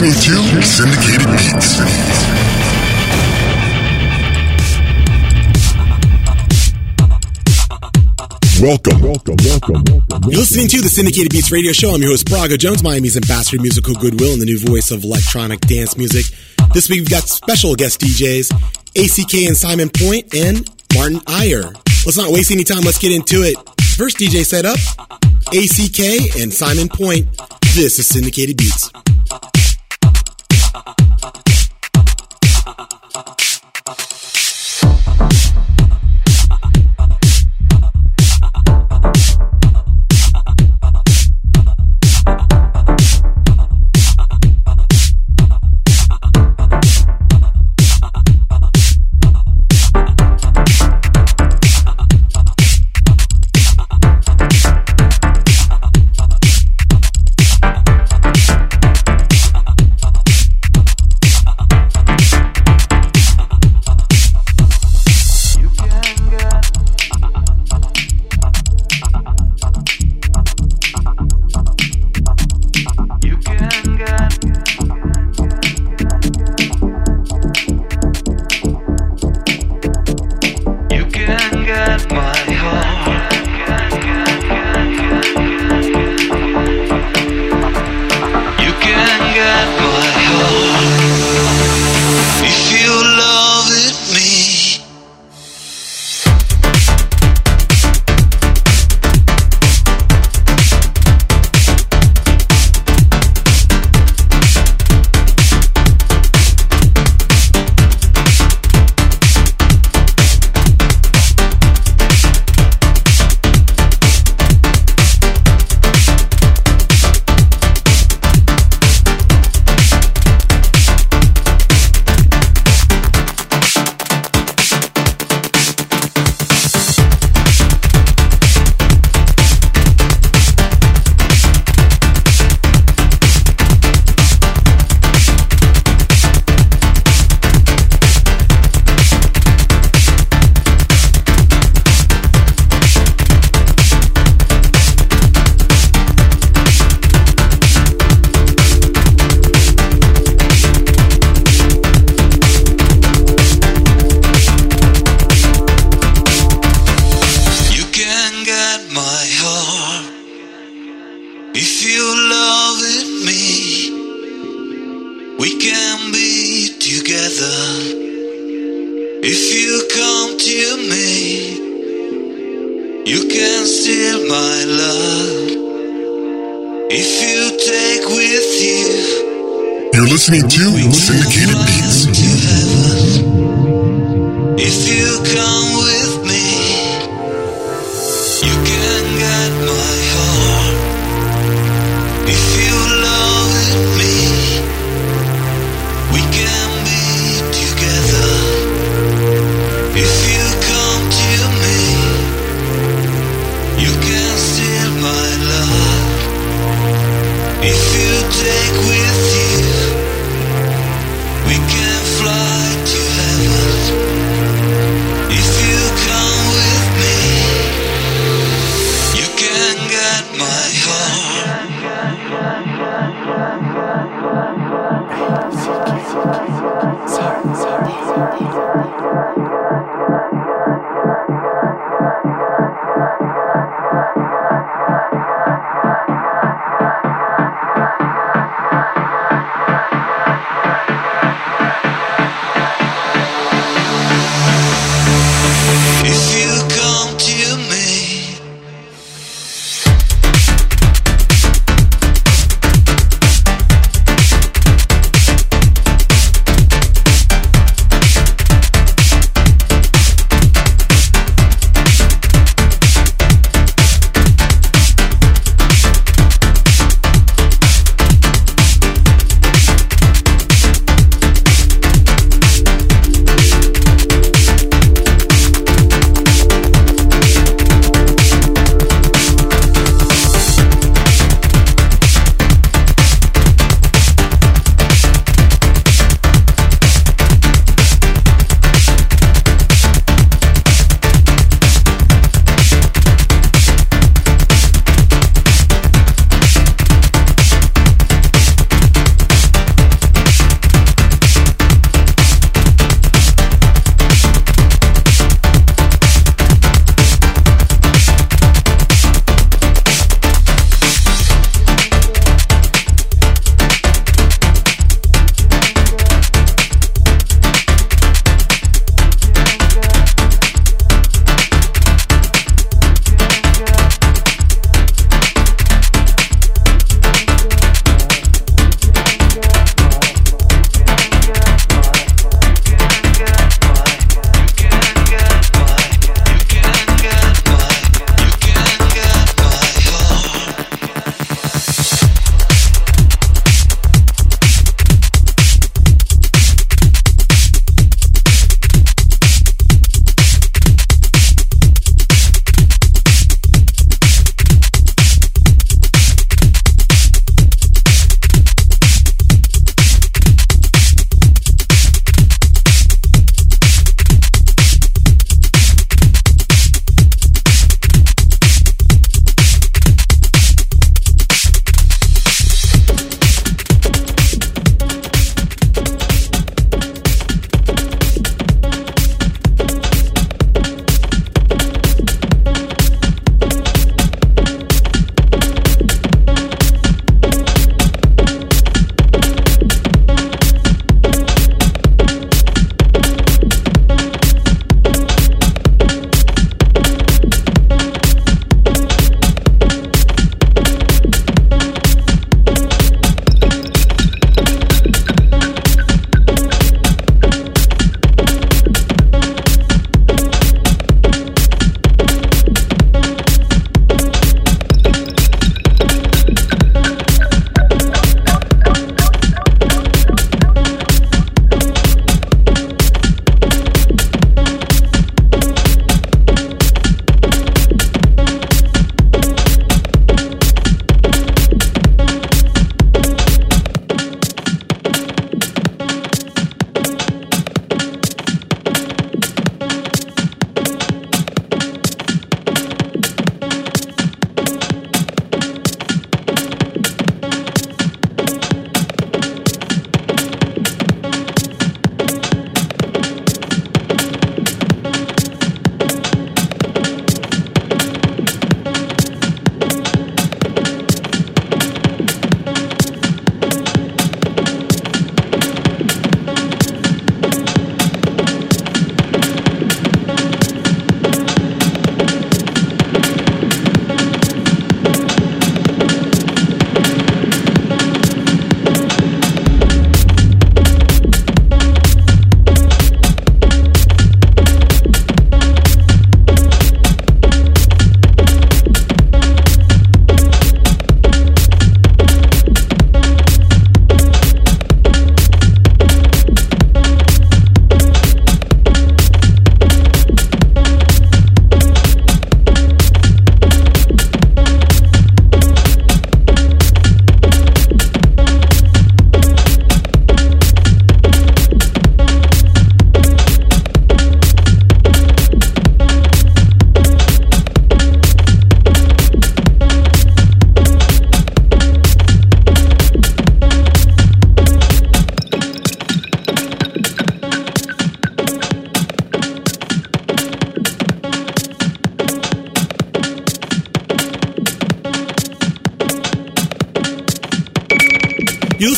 listening to Syndicated Beats. Welcome, welcome, welcome, welcome. You're listening to the Syndicated Beats radio show. I'm your host, Braga Jones, Miami's ambassador musical goodwill and the new voice of electronic dance music. This week we've got special guest DJs, ACK and Simon Point and Martin Iyer. Let's not waste any time. Let's get into it. First DJ setup, ACK and Simon Point. This is Syndicated Beats. Uh-huh.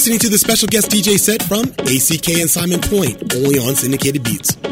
listening to the special guest DJ set from ACK and Simon Point, only on Syndicated Beats.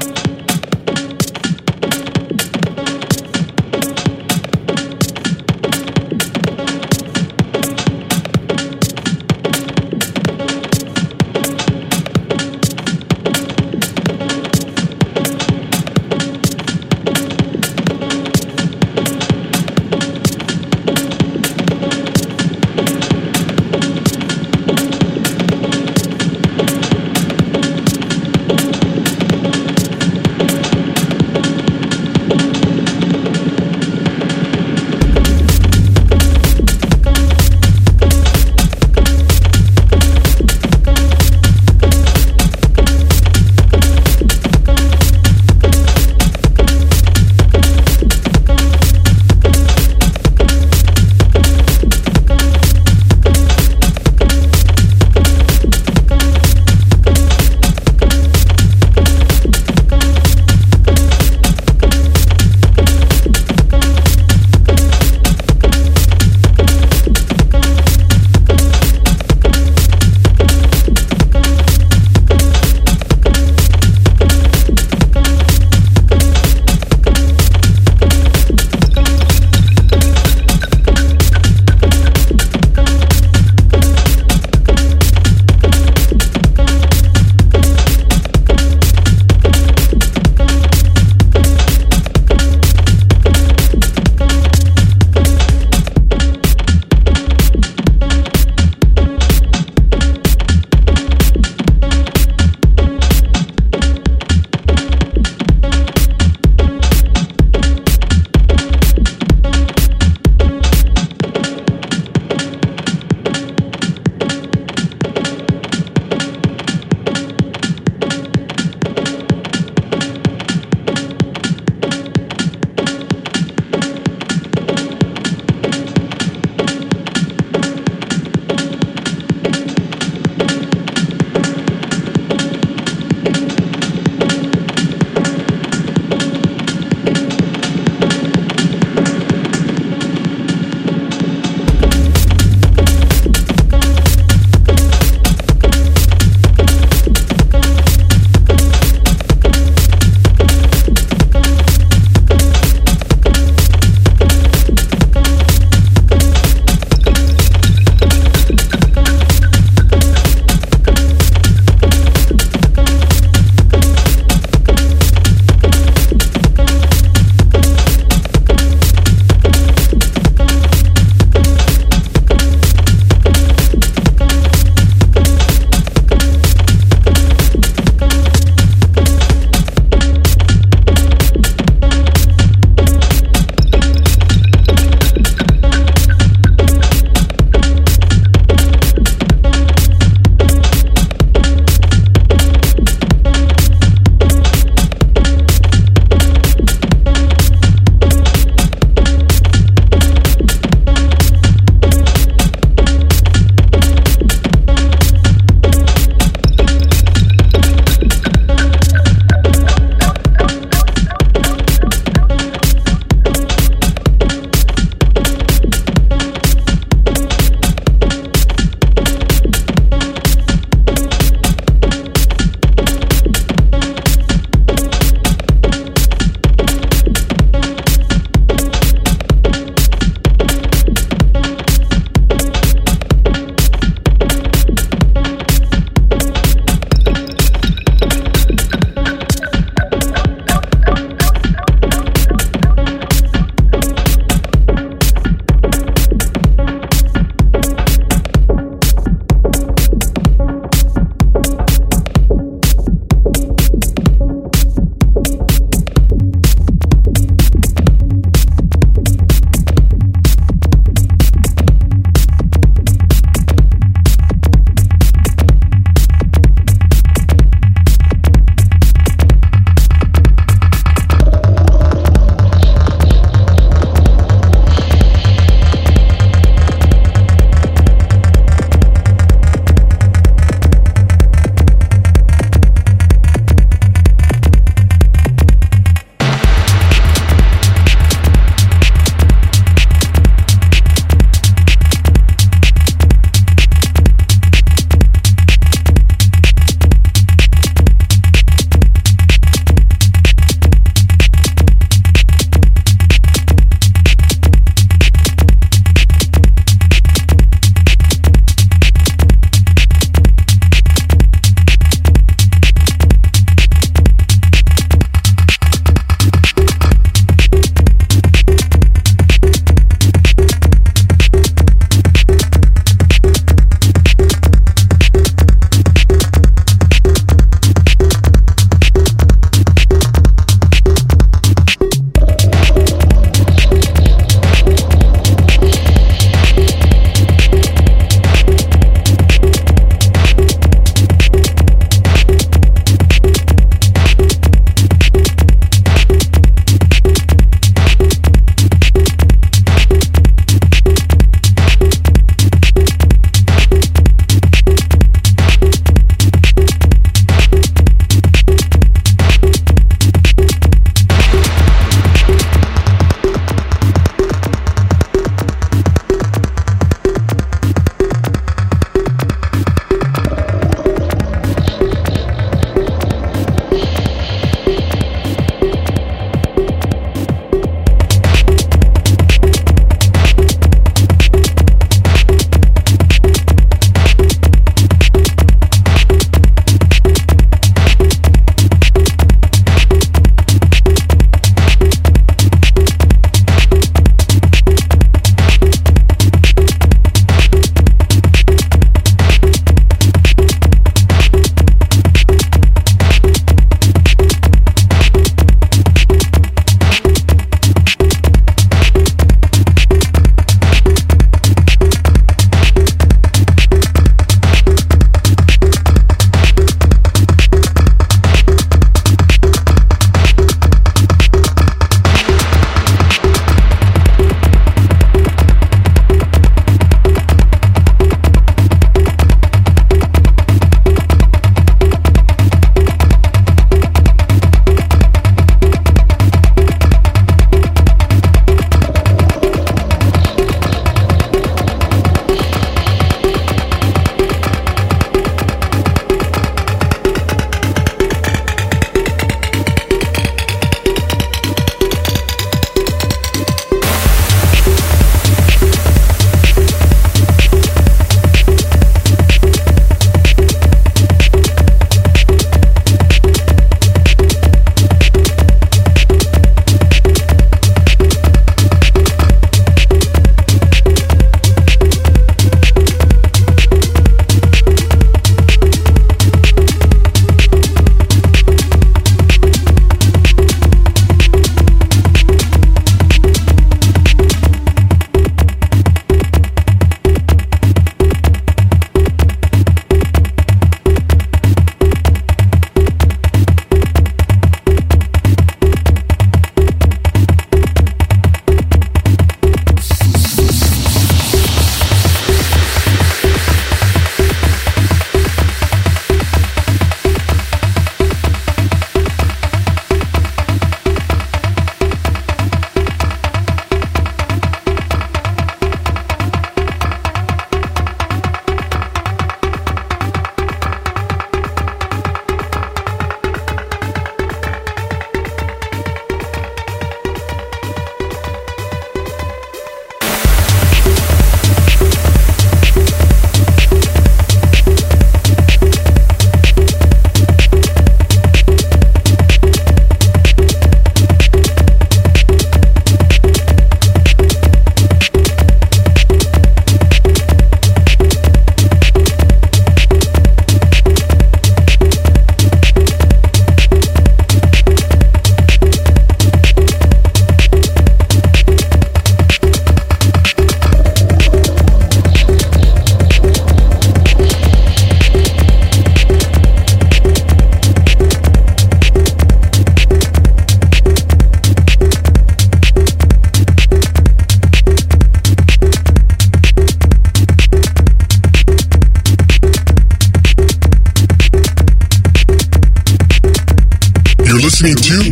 Listening to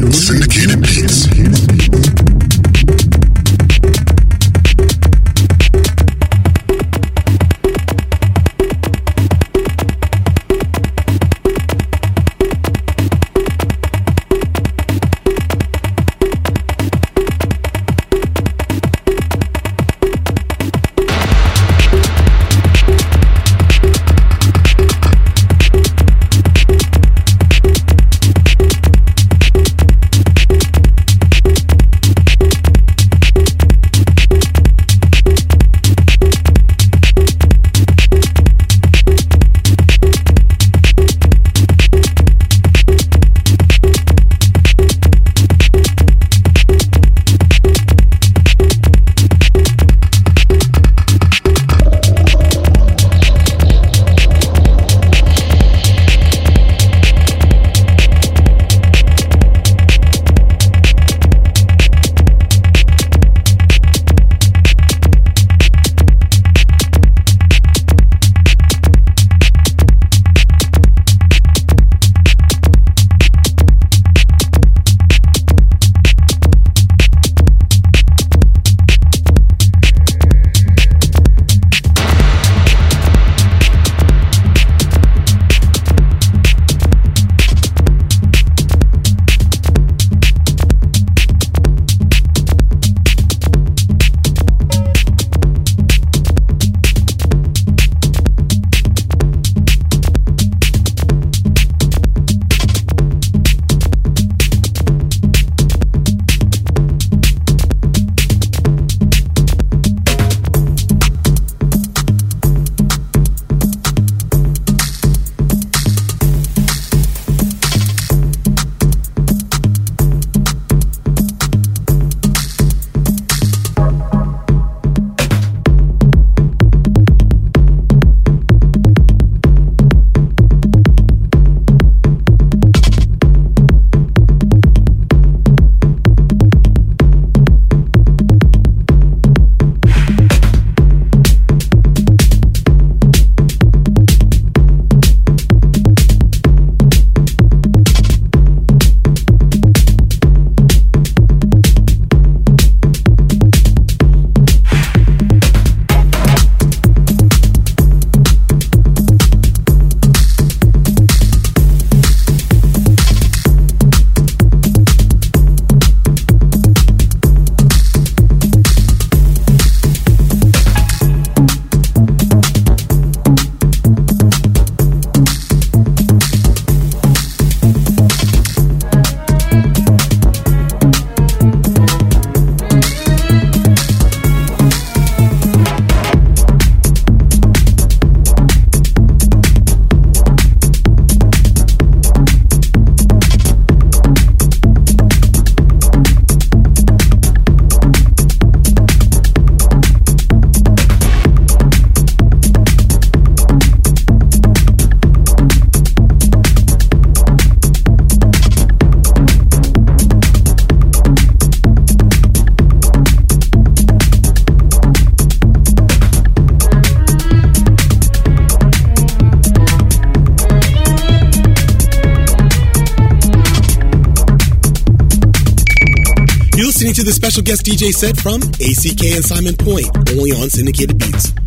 to the special guest DJ set from ACK and Simon Point, only on Syndicated Beats.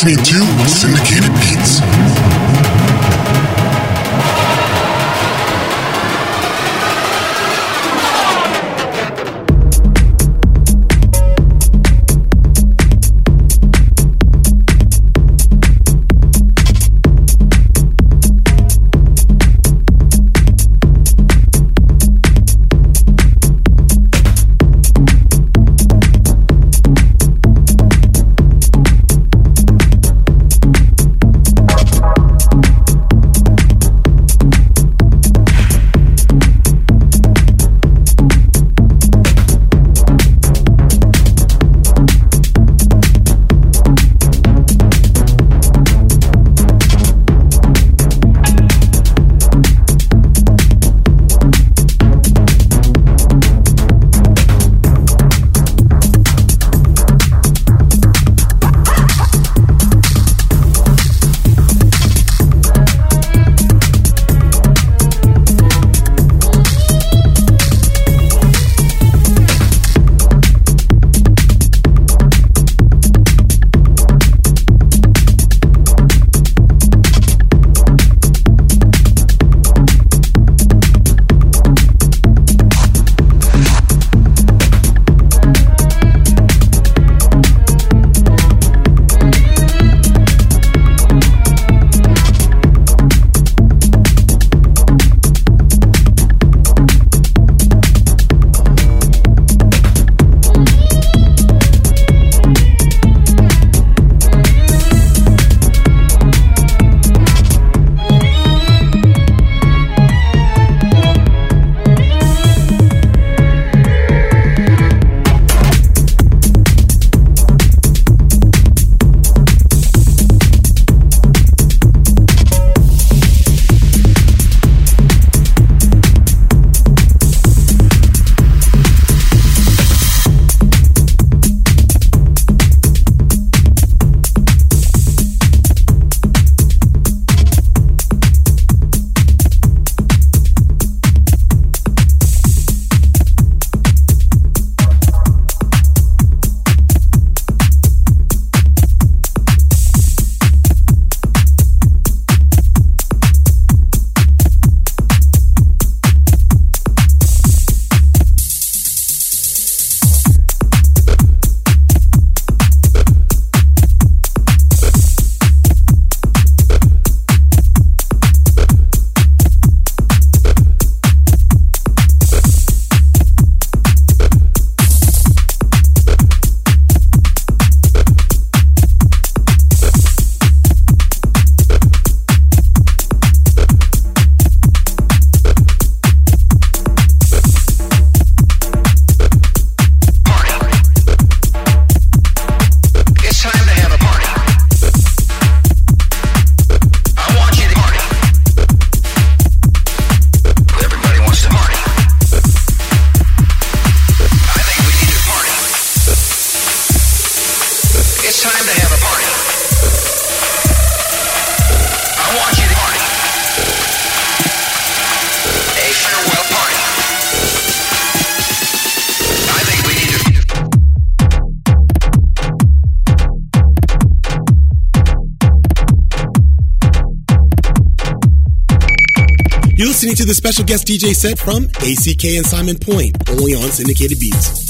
listening to Syndicate. Special guest DJ set from ACK and Simon Point, only on Syndicated Beats.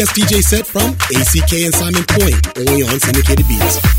guest DJ set from ACK and Simon Point, only on Syndicated Beats.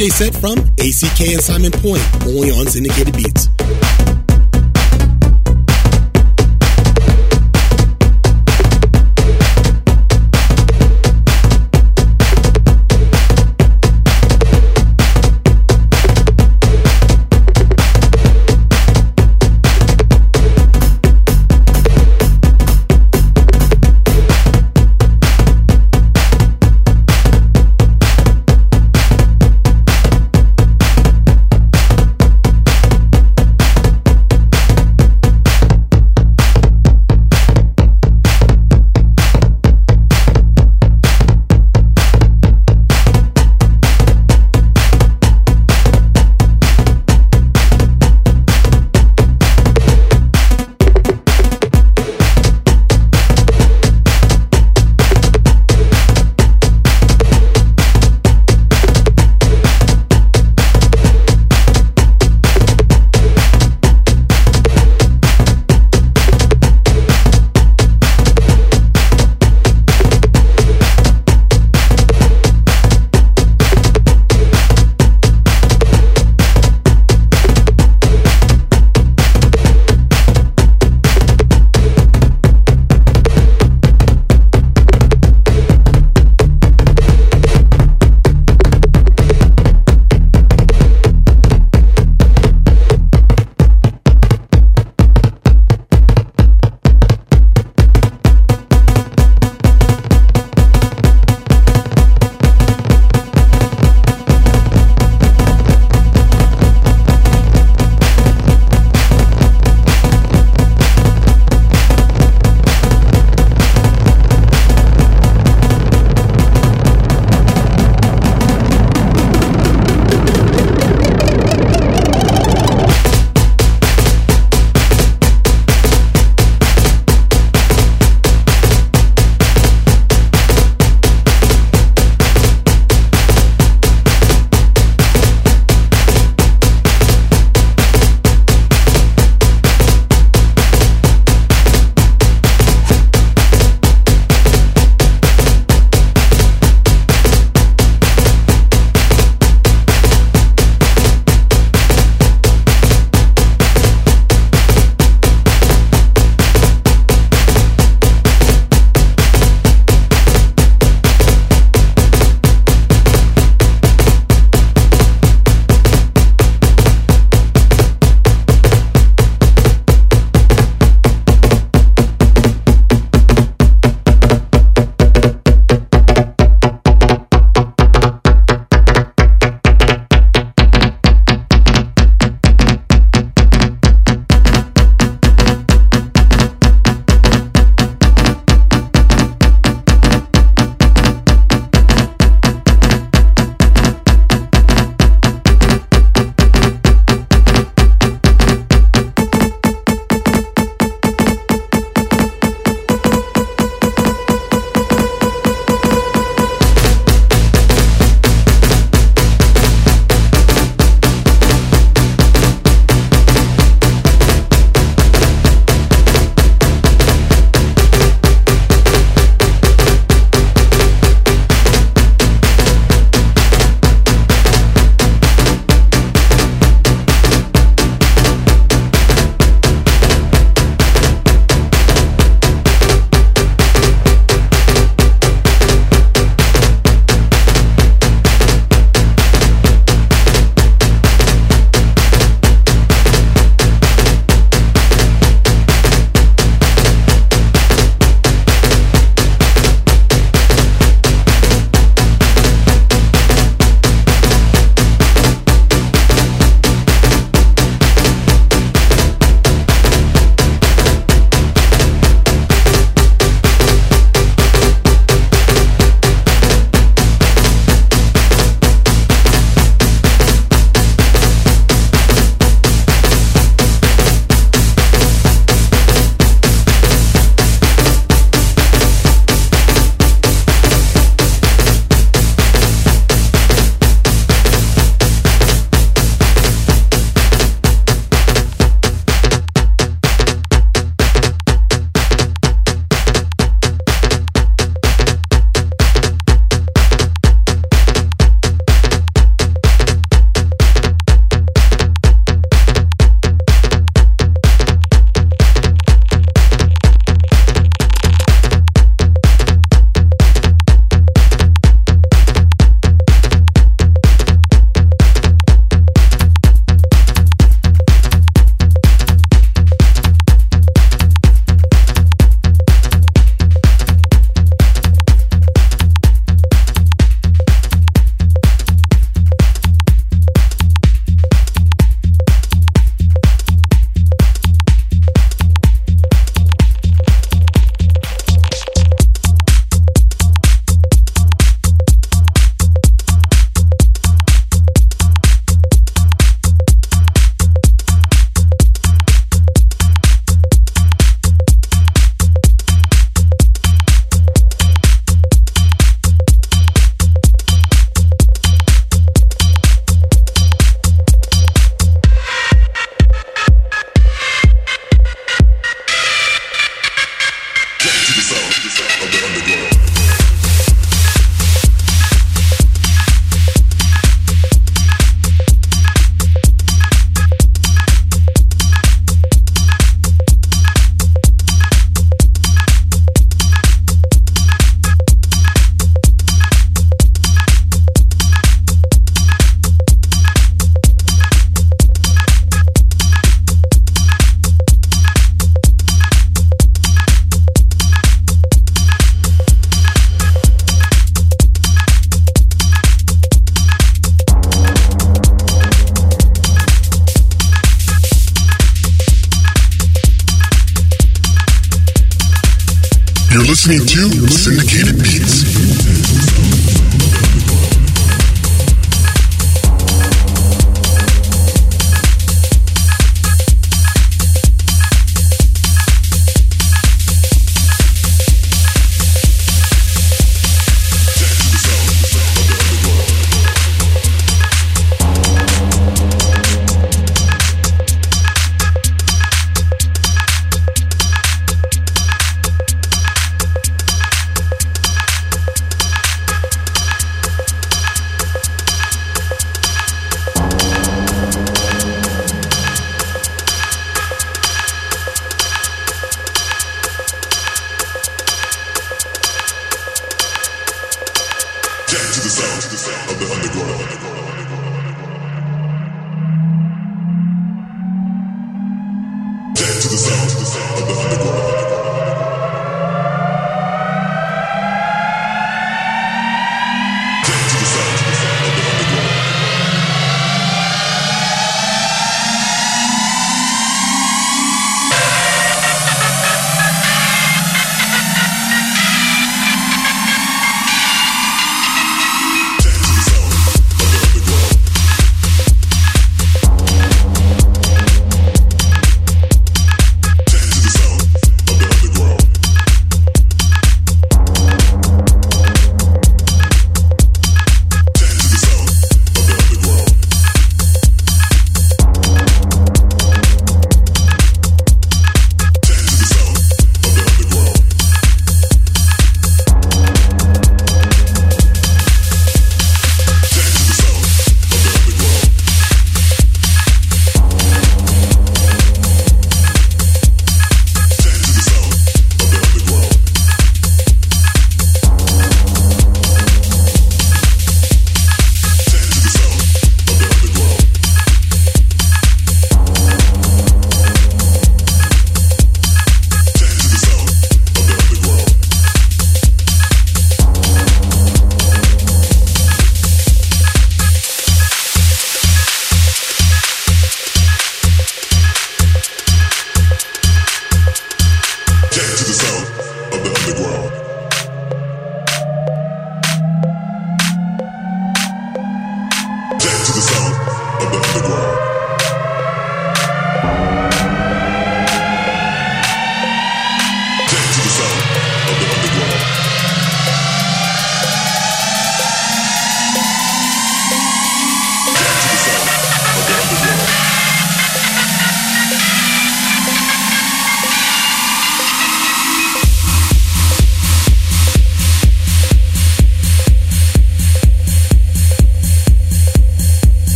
DJ set from ACK and Simon Point, only on Syndicated Beats.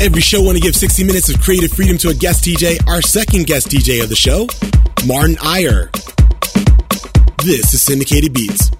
Every show want to give 60 minutes of creative freedom to a guest DJ. Our second guest DJ of the show, Martin Eyerer. This is Syndicated Beats.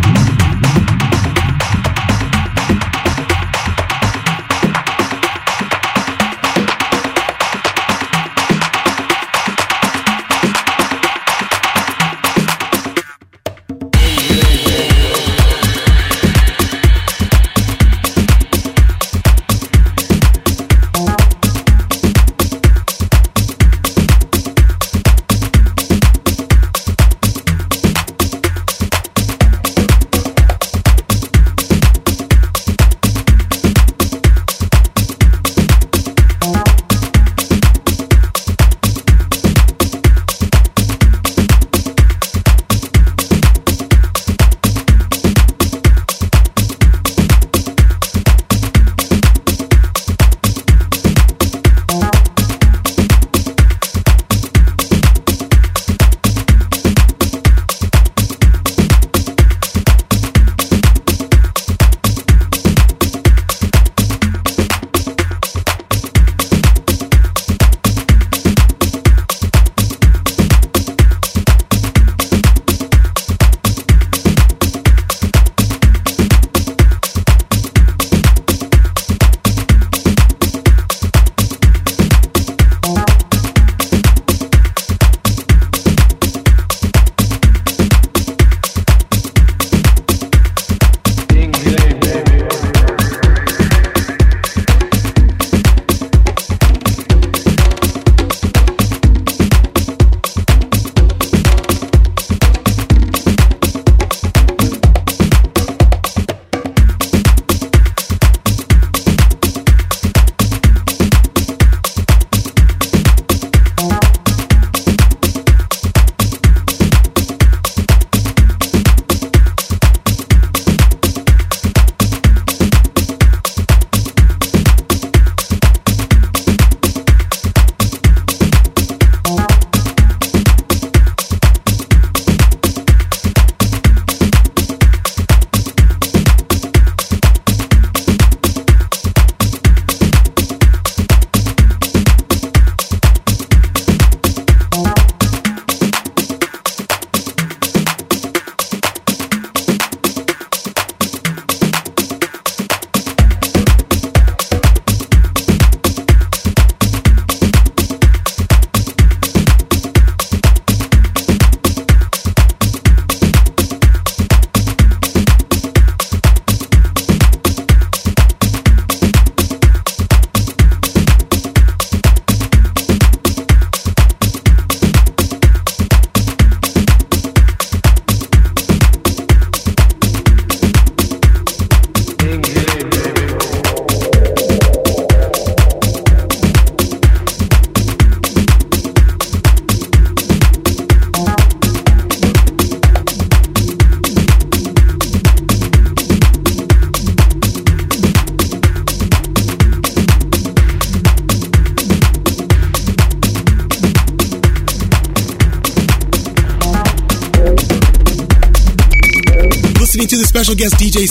Special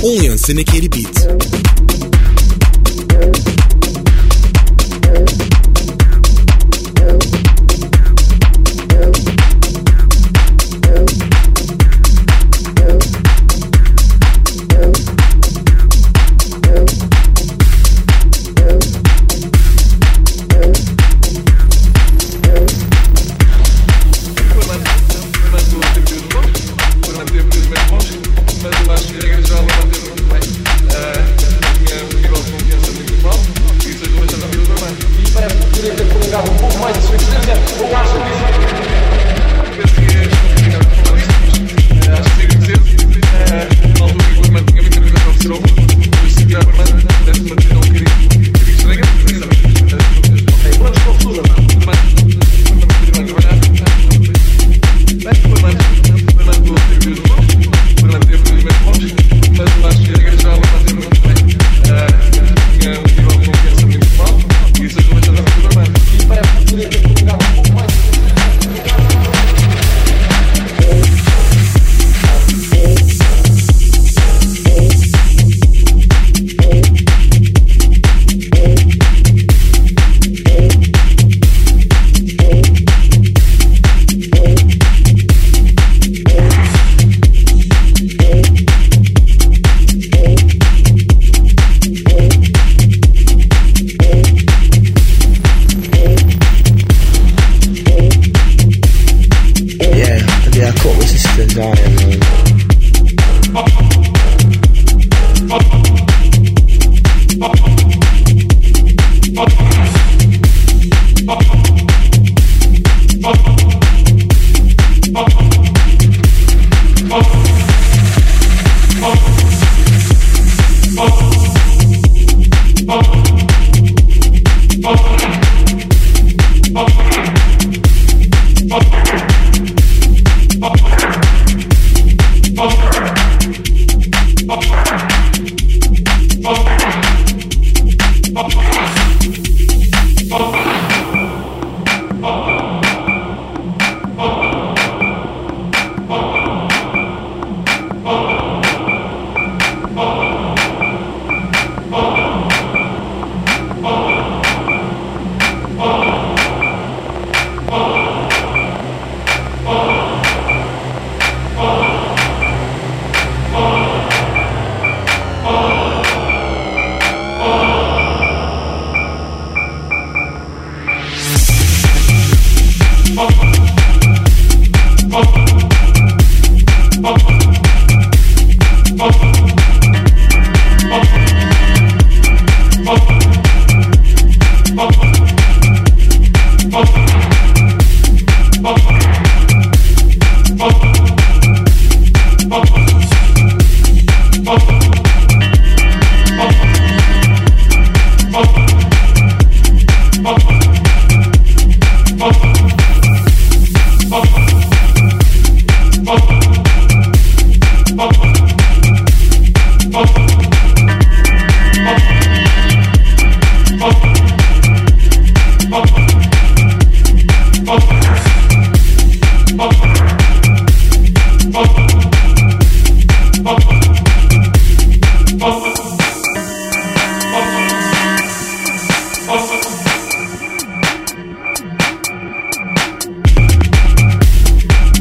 guest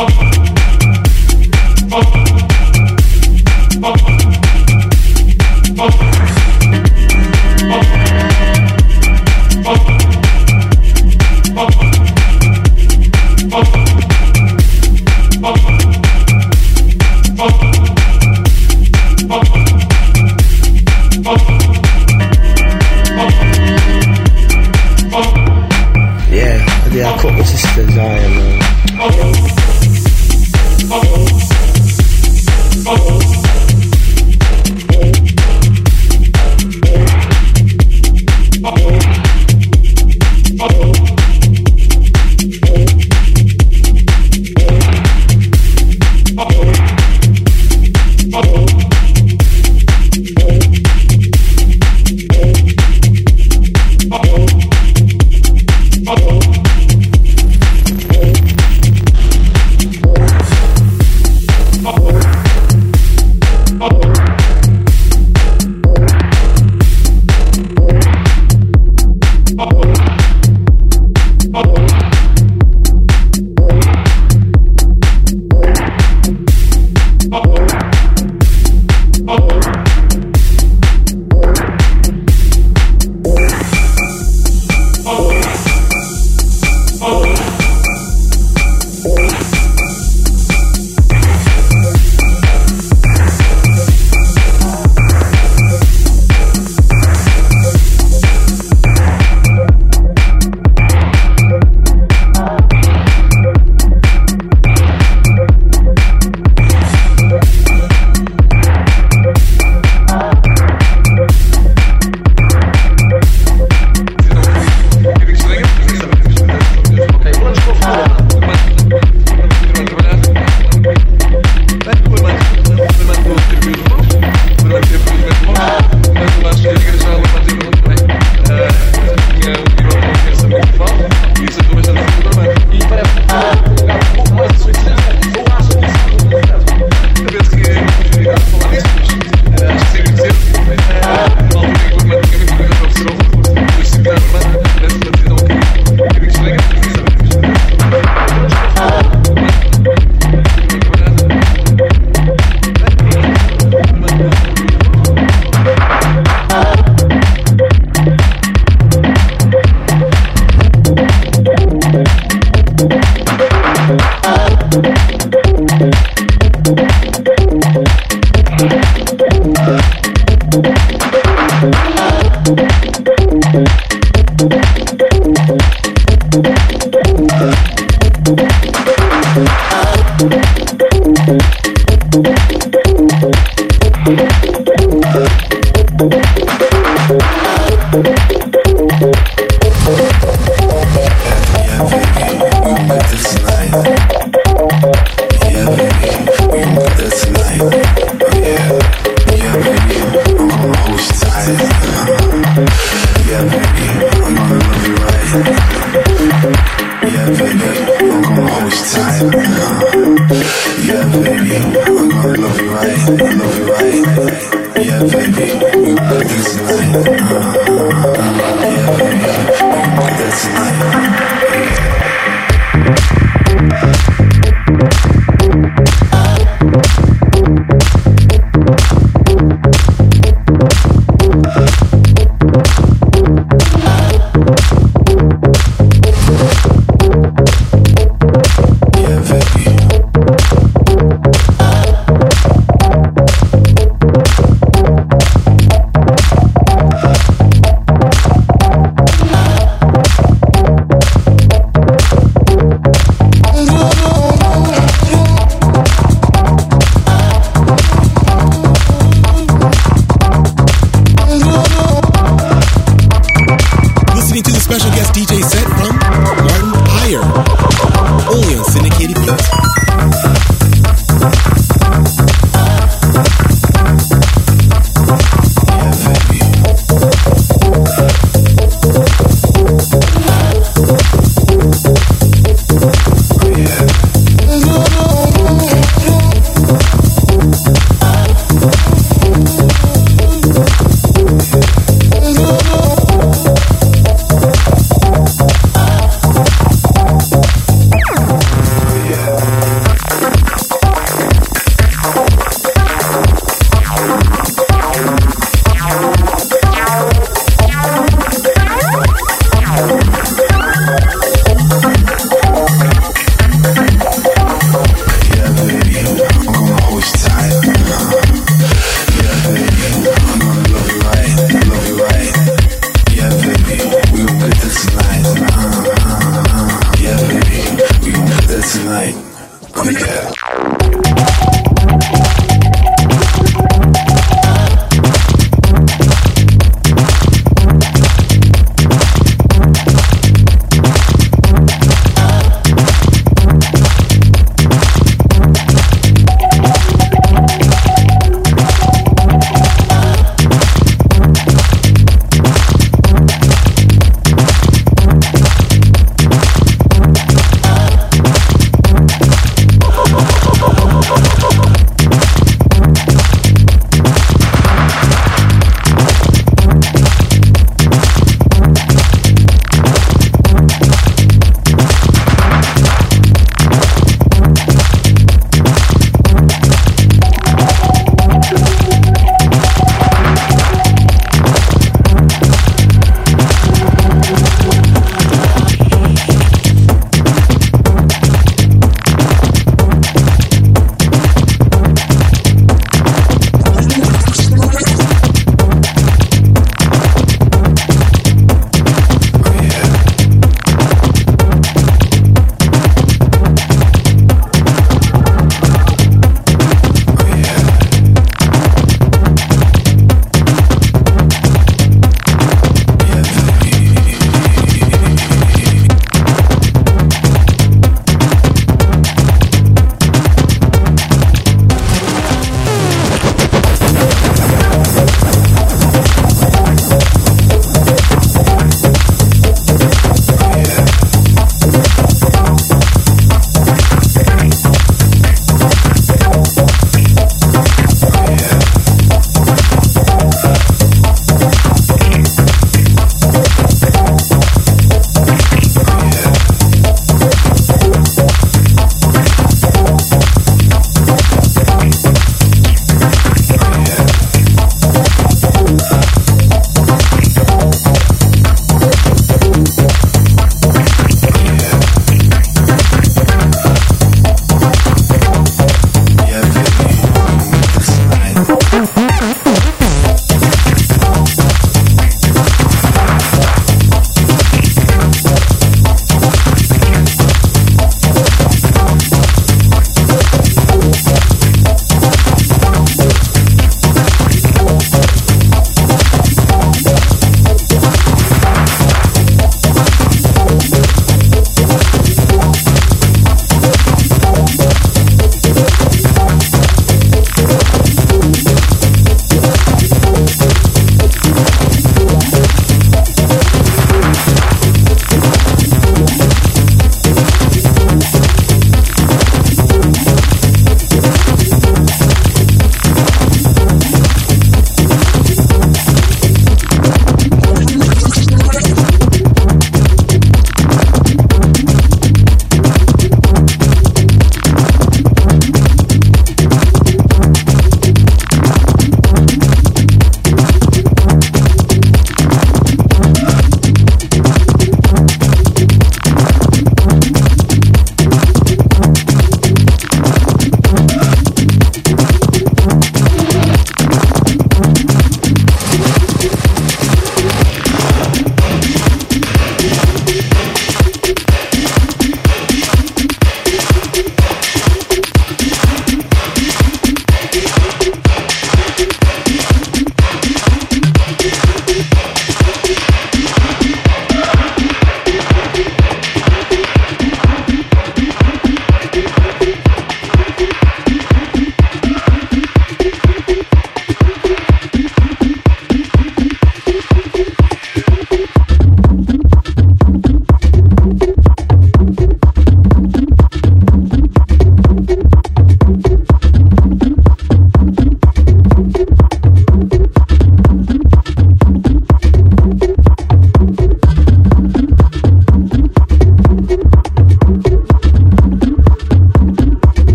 motherfucker.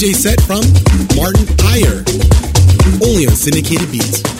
DJ set from Martin Eyerer, only on Syndicated Beats.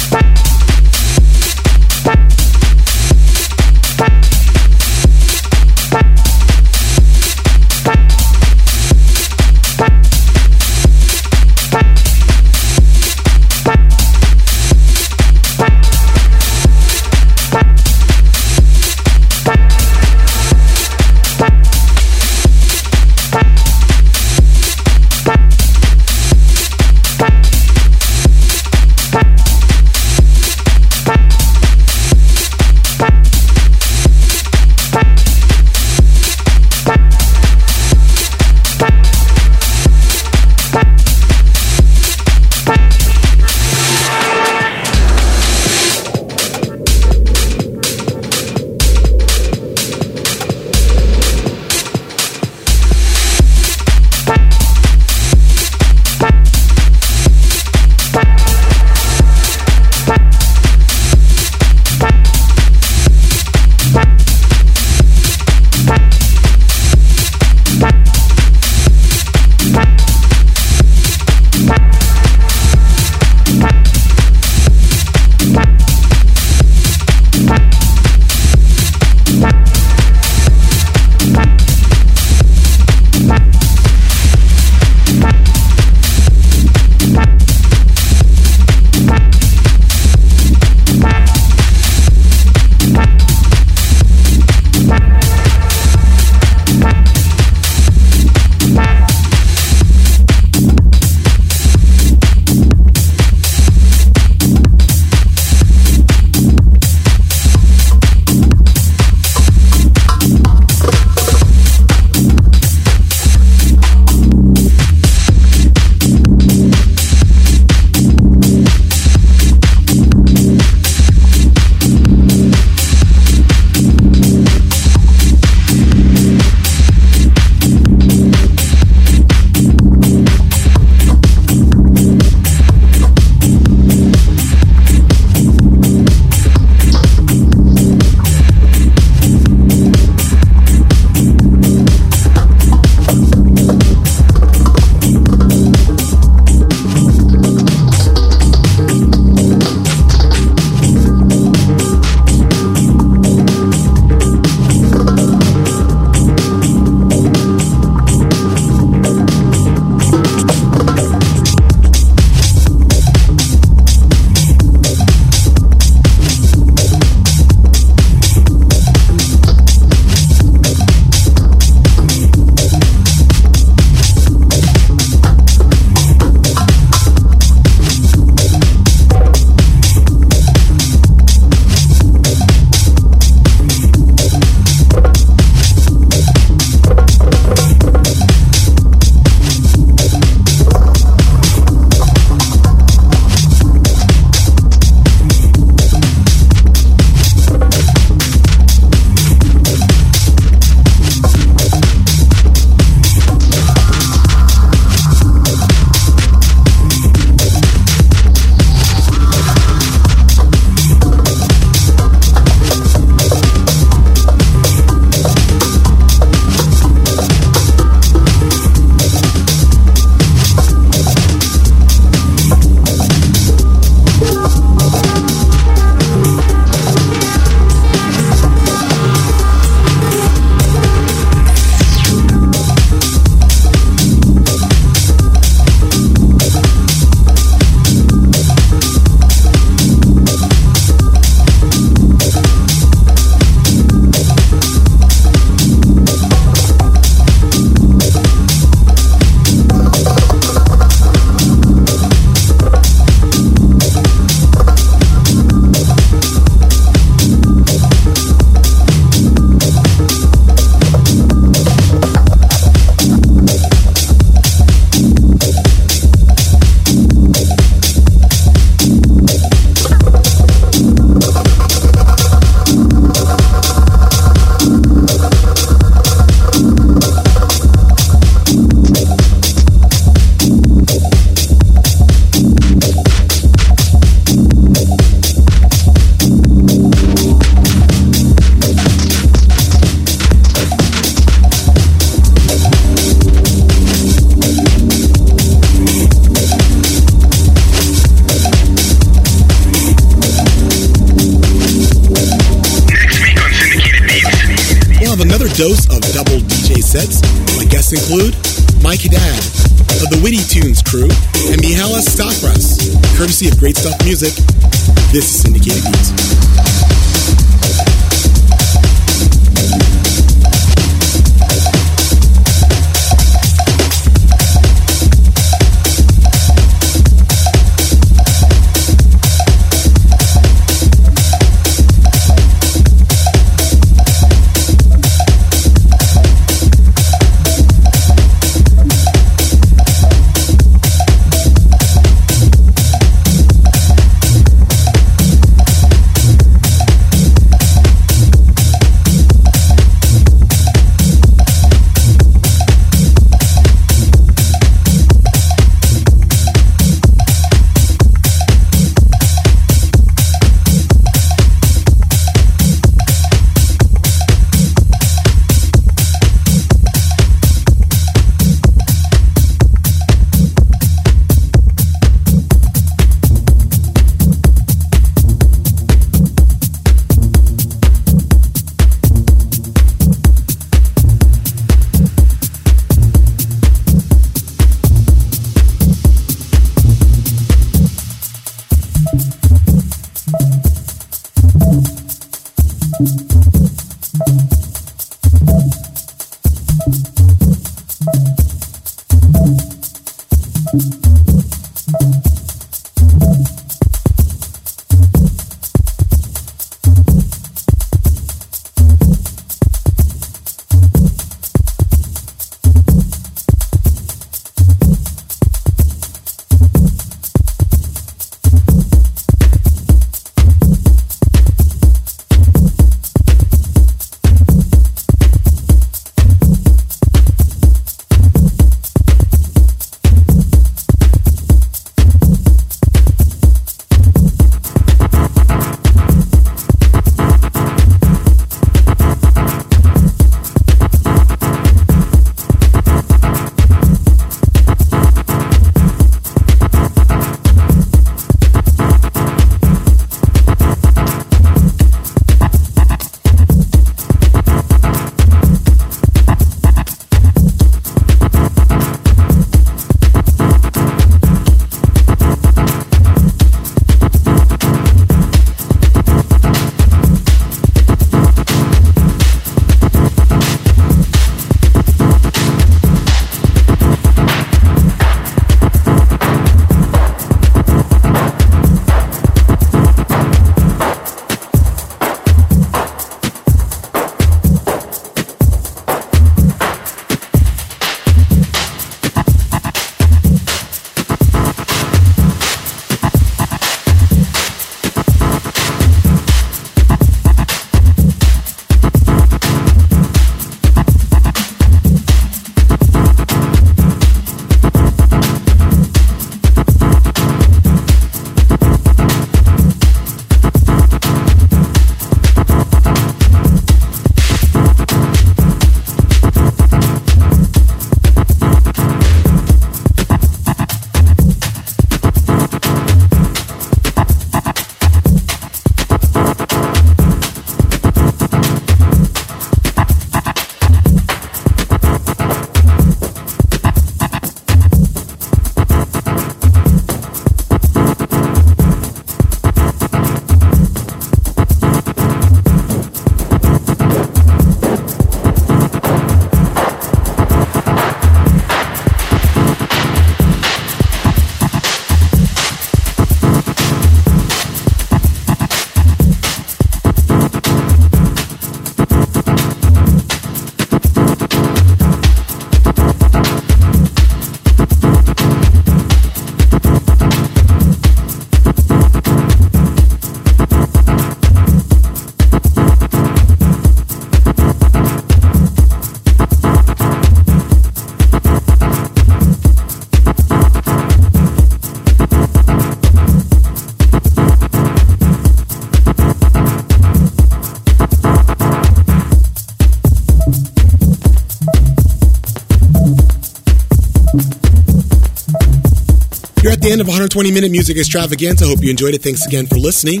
120 minute music extravaganza. I hope you enjoyed it. Thanks again for listening.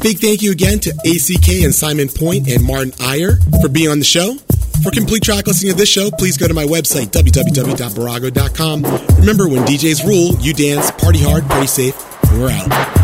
Big thank you again to ACK and Simon Point and Martin Eyerer for being on the show. For complete track listing of this show, please go to my website, www.barago.com. Remember, when DJs rule, you dance, party hard, play safe, we're out.